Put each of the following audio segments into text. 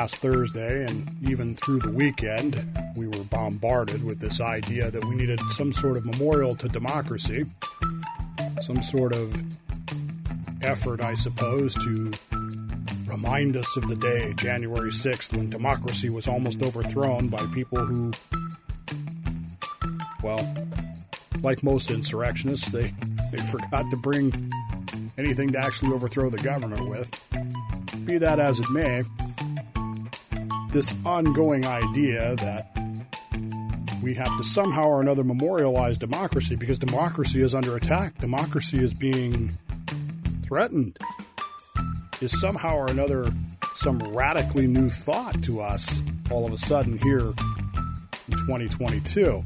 last Thursday and even through the weekend, we were bombarded with this idea that we needed some sort of memorial to democracy, some sort of effort, I suppose, to remind us of the day, January 6th, when democracy was almost overthrown by people who, well, like most insurrectionists, they, they forgot to bring anything to actually overthrow the government with. Be that as it may, this ongoing idea that we have to somehow or another memorialize democracy because democracy is under attack, democracy is being threatened is somehow or another some radically new thought to us all of a sudden here in 2022.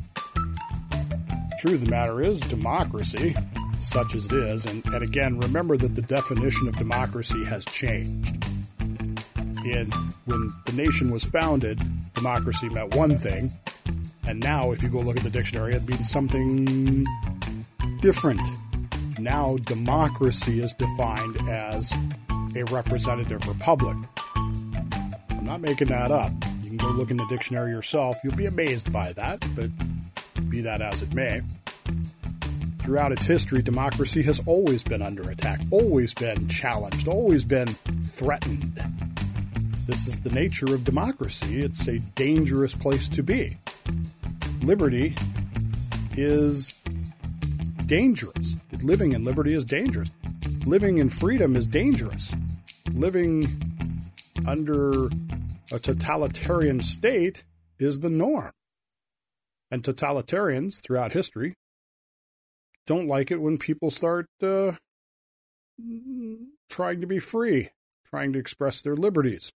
Truth of the matter is, democracy, such as it is, and, and again, remember that the definition of democracy has changed. In when the nation was founded, democracy meant one thing, and now, if you go look at the dictionary, it means something different. Now, democracy is defined as a representative republic. I'm not making that up. You can go look in the dictionary yourself. You'll be amazed by that, but be that as it may. Throughout its history, democracy has always been under attack, always been challenged, always been threatened. This is the nature of democracy. It's a dangerous place to be. Liberty is dangerous. Living in liberty is dangerous. Living in freedom is dangerous living under a totalitarian state is the norm. And totalitarians throughout history don't like it when people start uh, trying to be free, trying to express their liberties.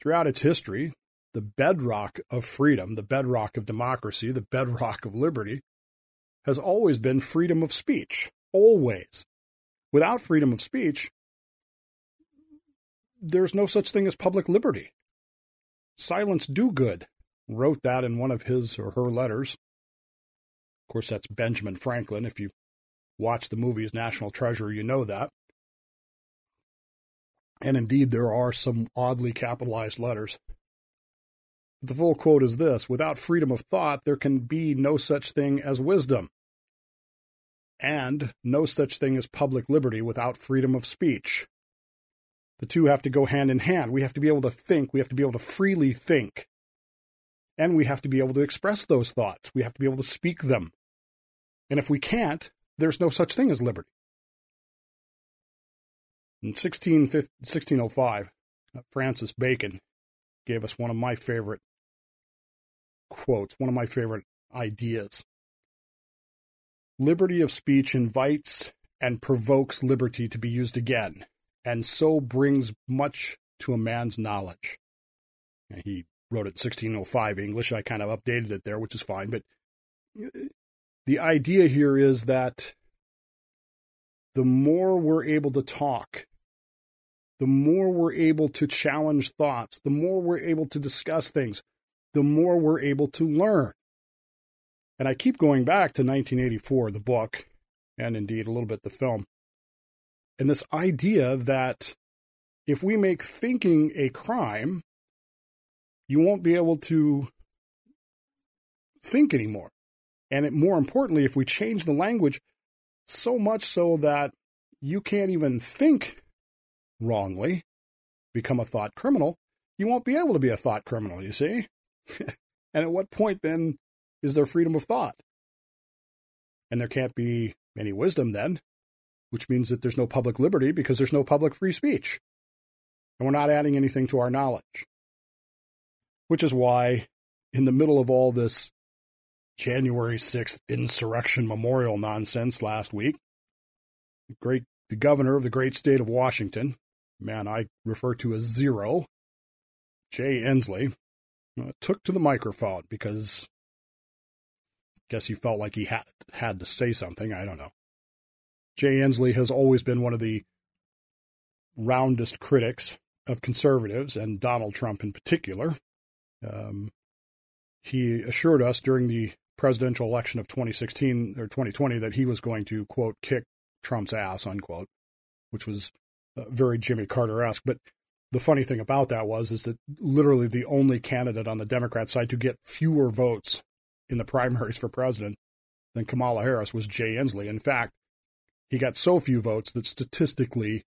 Throughout its history, the bedrock of freedom, the bedrock of democracy, the bedrock of liberty has always been freedom of speech. Always. Without freedom of speech, there's no such thing as public liberty. Silence Dogood wrote that in one of his or her letters. Of course, that's Benjamin Franklin. If you watch the movies National Treasure, you know that. And indeed, there are some oddly capitalized letters. The full quote is this Without freedom of thought, there can be no such thing as wisdom, and no such thing as public liberty without freedom of speech. The two have to go hand in hand. We have to be able to think. We have to be able to freely think. And we have to be able to express those thoughts. We have to be able to speak them. And if we can't, there's no such thing as liberty. In 1605, uh, Francis Bacon gave us one of my favorite quotes, one of my favorite ideas. Liberty of speech invites and provokes liberty to be used again and so brings much to a man's knowledge. And he wrote it in 1605 English. I kind of updated it there, which is fine. But uh, the idea here is that the more we're able to talk, the more we're able to challenge thoughts, the more we're able to discuss things, the more we're able to learn. And I keep going back to 1984, the book, and indeed a little bit the film, and this idea that if we make thinking a crime, you won't be able to think anymore. And it, more importantly, if we change the language so much so that you can't even think wrongly, become a thought criminal, you won't be able to be a thought criminal, you see? and at what point then is there freedom of thought? And there can't be any wisdom then which means that there's no public liberty because there's no public free speech. And we're not adding anything to our knowledge. Which is why, in the middle of all this January 6th insurrection memorial nonsense last week, the great the governor of the great state of Washington, man I refer to as Zero, Jay Inslee, uh, took to the microphone because I guess he felt like he had had to say something. I don't know. Jay Inslee has always been one of the roundest critics of conservatives and Donald Trump in particular. Um, he assured us during the presidential election of 2016 or 2020 that he was going to, quote, kick Trump's ass, unquote, which was uh, very Jimmy Carter esque. But the funny thing about that was is that literally the only candidate on the Democrat side to get fewer votes in the primaries for president than Kamala Harris was Jay Inslee. In fact, he got so few votes that statistically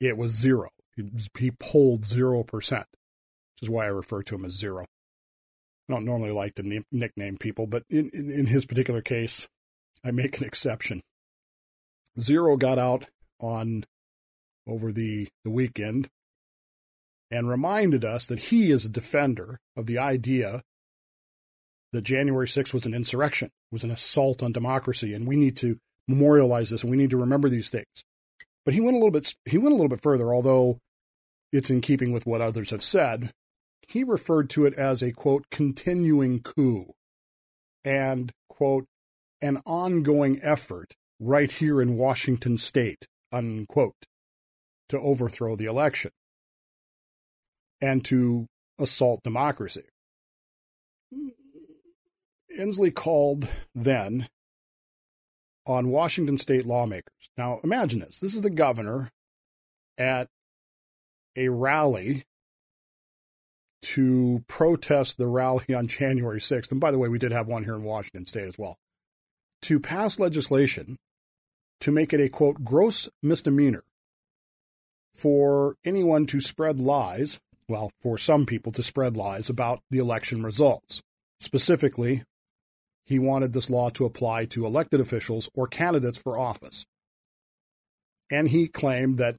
it was zero. He, polled 0%, which is why I refer to him as zero. I don't normally like to nickname people, but in, in, in his particular case, I make an exception. Zero got out on over the, the weekend and reminded us that he is a defender of the idea that January 6th was an insurrection, was an assault on democracy, and we need to memorialize this and we need to remember these things. But he went a little bit he went a little bit further, although it's in keeping with what others have said. He referred to it as a quote continuing coup and quote an ongoing effort right here in Washington state unquote to overthrow the election and to assault democracy. Inslee called then on Washington state lawmakers. Now, imagine this this is the governor at a rally to protest the rally on January 6th. And by the way, we did have one here in Washington state as well. To pass legislation to make it a quote, gross misdemeanor for anyone to spread lies, well, for some people to spread lies about the election results. Specifically, he wanted this law to apply to elected officials or candidates for office. And he claimed that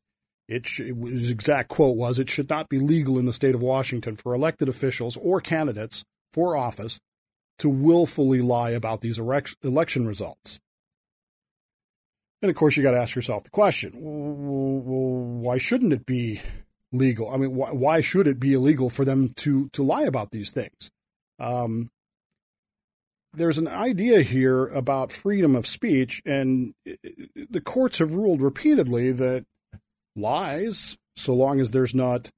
it sh- his exact quote was it should not be legal in the state of Washington for elected officials or candidates for office to willfully lie about these election results. And of course, you got to ask yourself the question: why shouldn't it be legal? I mean, why, why should it be illegal for them to to lie about these things? Um, there's an idea here about freedom of speech, and the courts have ruled repeatedly that lies, so long as there's not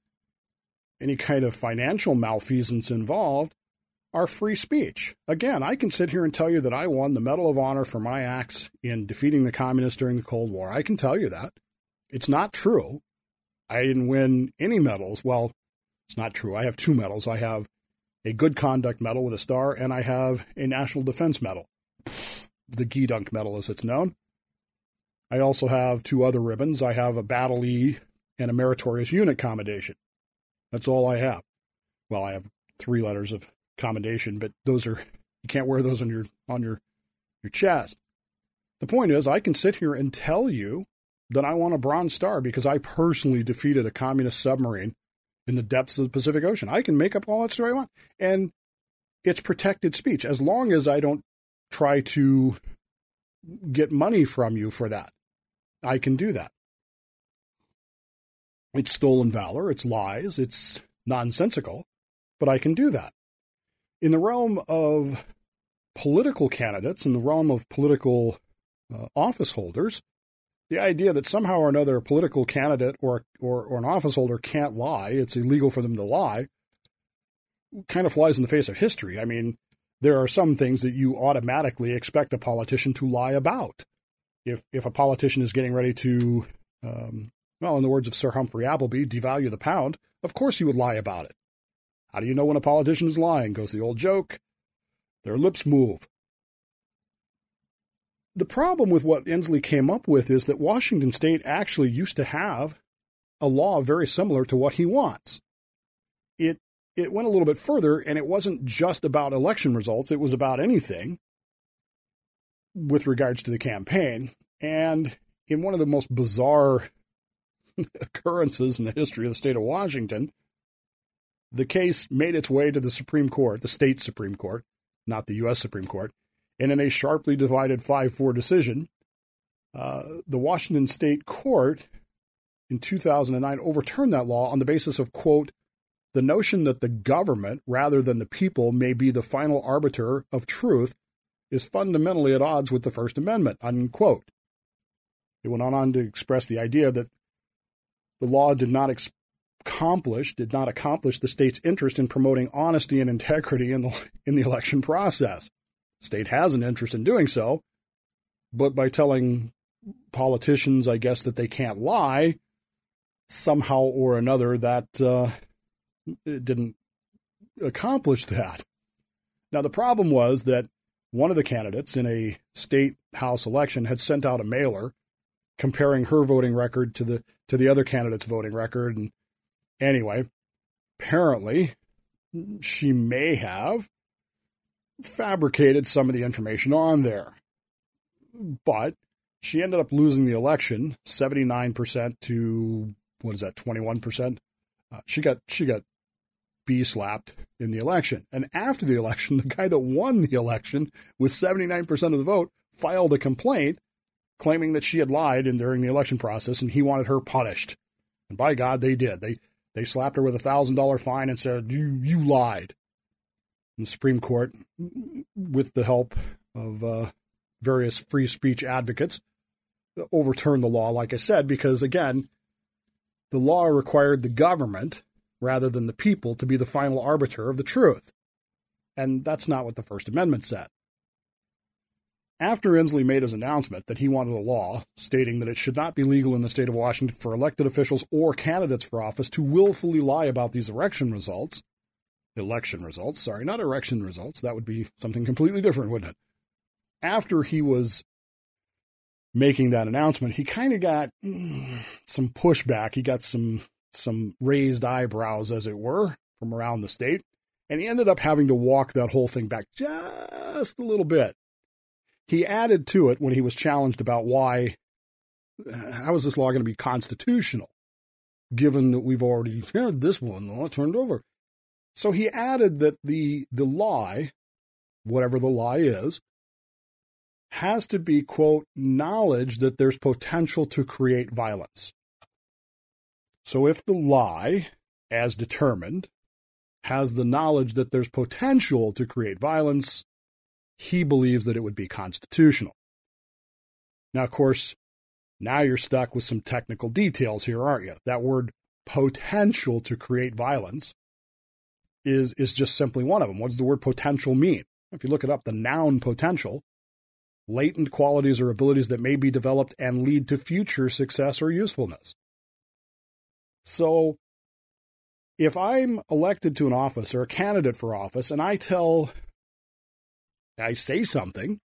any kind of financial malfeasance involved, are free speech. Again, I can sit here and tell you that I won the Medal of Honor for my acts in defeating the communists during the Cold War. I can tell you that. It's not true. I didn't win any medals. Well, it's not true. I have two medals. I have a Good Conduct Medal with a star, and I have a National Defense Medal, the Gedunk Medal as it's known. I also have two other ribbons. I have a Battle E and a Meritorious Unit Commendation. That's all I have. Well, I have three letters of commendation, but those are you can't wear those on your on your your chest. The point is, I can sit here and tell you that I want a Bronze Star because I personally defeated a communist submarine in the depths of the Pacific Ocean. I can make up all that story I want. And it's protected speech as long as I don't try to get money from you for that. I can do that. It's stolen valor, it's lies, it's nonsensical, but I can do that. In the realm of political candidates, in the realm of political uh, office holders, the idea that somehow or another a political candidate or, or, or an office holder can't lie, it's illegal for them to lie, kind of flies in the face of history. I mean, there are some things that you automatically expect a politician to lie about. If if a politician is getting ready to, um, well, in the words of Sir Humphrey Appleby, devalue the pound, of course he would lie about it. How do you know when a politician is lying? Goes the old joke. Their lips move the problem with what Inslee came up with is that Washington state actually used to have a law very similar to what he wants. It it went a little bit further and it wasn't just about election results, it was about anything with regards to the campaign. And in one of the most bizarre occurrences in the history of the state of Washington, the case made its way to the Supreme Court, the state Supreme Court, not the U.S. Supreme Court, and in a sharply divided 5 4 decision, uh, the Washington State Court in 2009 overturned that law on the basis of, quote, the notion that the government, rather than the people, may be the final arbiter of truth is fundamentally at odds with the First Amendment, unquote. It went on to express the idea that the law did not accomplish did not accomplish the state's interest in promoting honesty and integrity in the in the election process The state has an interest in doing so, but by telling politicians, I guess, that they can't lie, somehow or another that uh, it didn't accomplish that. Now, the problem was that one of the candidates in a state house election had sent out a mailer comparing her voting record to the to the other candidate's voting record. And anyway apparently she may have fabricated some of the information on there. But she ended up losing the election 79% to what is that 21% uh, she got she got b slapped in the election. And after the election the guy that won the election with 79% of the vote filed a complaint claiming that she had lied in, during the election process and he wanted her punished. And by god they did. They they slapped her with a thousand dollar fine and said you you lied. And the supreme court with the help of uh, various free speech advocates overturned the law, like I said, because again, the law required the government rather than the people to be the final arbiter of the truth. And that's not what the First Amendment said. After Inslee made his announcement that he wanted a law stating that it should not be legal in the state of Washington for elected officials or candidates for office to willfully lie about these election results, election results, sorry, not election results, that would be something completely different, wouldn't it? After he was making that announcement, he kind of got mm, some pushback. He got some some raised eyebrows, as it were, from around the state, and he ended up having to walk that whole thing back just a little bit. He added to it when he was challenged about why uh, how is this law going to be constitutional, given that we've already had this one law turned over. So he added that the the lie, whatever the lie is, has to be, quote, knowledge that there's potential to create violence. So if the lie, as determined, has the knowledge that there's potential to create violence, he believes that it would be constitutional. Now, of course, now you're stuck with some technical details here, aren't you? That word potential to create violence is, is just simply one of them. What does the word potential mean? If you look it up, the noun potential latent qualities or abilities that may be developed and lead to future success or usefulness. So, if I'm elected to an office or a candidate for office and I tell, I say something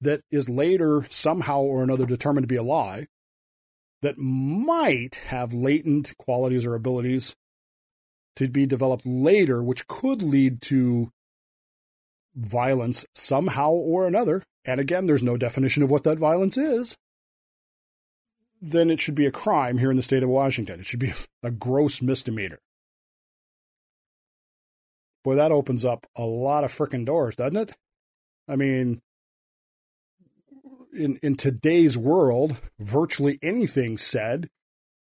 that is later somehow or another determined to be a lie, that might have latent qualities or abilities to be developed later, which could lead to violence somehow or another, and again, there's no definition of what that violence is, then it should be a crime here in the state of Washington. It should be a gross misdemeanor. Boy, that opens up a lot of frickin' doors, doesn't it? I mean, in in today's world, virtually anything said,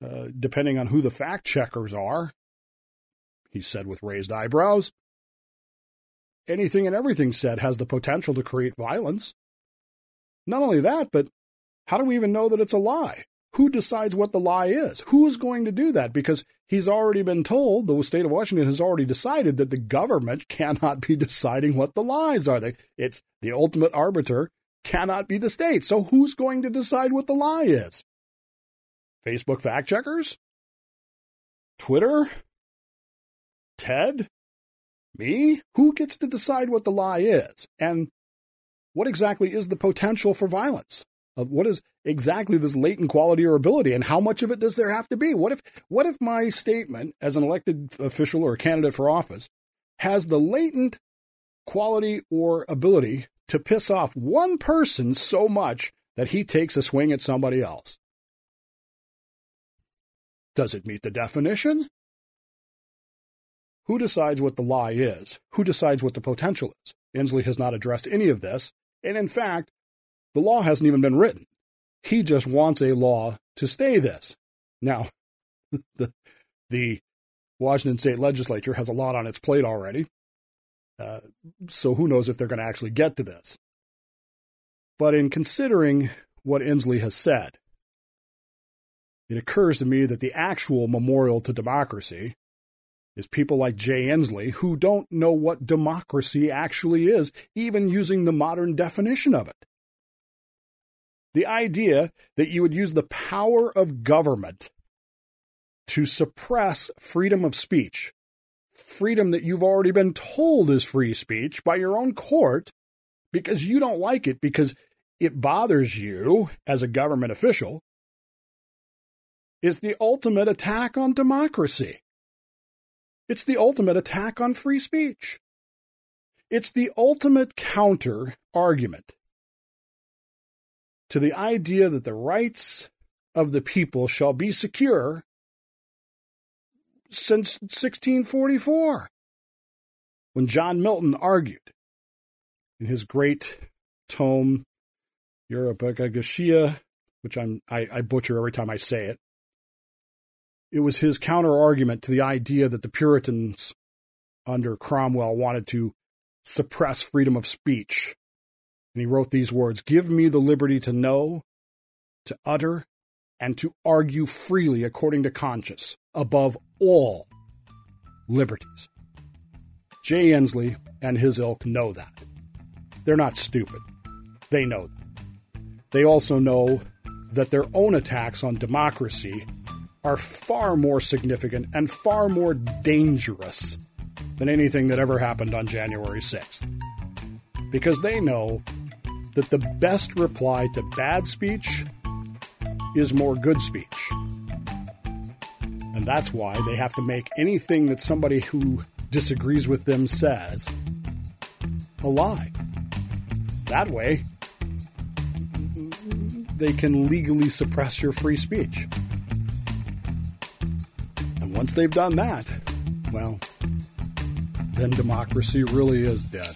uh, depending on who the fact checkers are, he said with raised eyebrows, anything and everything said has the potential to create violence. Not only that, but how do we even know that it's a lie? Who decides what the lie is? Who's going to do that? Because he's already been told, the state of Washington has already decided that the government cannot be deciding what the lies are. It's the ultimate arbiter cannot be the state. So who's going to decide what the lie is? Facebook fact checkers? Twitter? Ted? Me? Who gets to decide what the lie is? And what exactly is the potential for violence? What is exactly this latent quality or ability and how much of it does there have to be? What if what if my statement as an elected official or a candidate for office has the latent quality or ability to piss off one person so much that he takes a swing at somebody else? Does it meet the definition? Who decides what the lie is? Who decides what the potential is? Inslee has not addressed any of this, and in fact, the law hasn't even been written. He just wants a law to stay this. Now, the, the Washington state legislature has a lot on its plate already, uh, so who knows if they're going to actually get to this. But in considering what Inslee has said, it occurs to me that the actual memorial to democracy is people like Jay Inslee who don't know what democracy actually is, even using the modern definition of it. The idea that you would use the power of government to suppress freedom of speech, freedom that you've already been told is free speech by your own court because you don't like it because it bothers you as a government official, is the ultimate attack on democracy. It's the ultimate attack on free speech. It's the ultimate counter argument to the idea that the rights of the people shall be secure since 1644, when John Milton argued in his great tome, Europagogia, which I'm, I, I butcher every time I say it. It was his counter argument to the idea that the Puritans under Cromwell wanted to suppress freedom of speech. And he wrote these words Give me the liberty to know, to utter, and to argue freely according to conscience, above all liberties. Jay Inslee and his ilk know that. They're not stupid. They know that. They also know that their own attacks on democracy are far more significant and far more dangerous than anything that ever happened on January 6th. Because they know that the best reply to bad speech is more good speech. And that's why they have to make anything that somebody who disagrees with them says a lie. That way, they can legally suppress your free speech. And once they've done that, well, then democracy really is dead.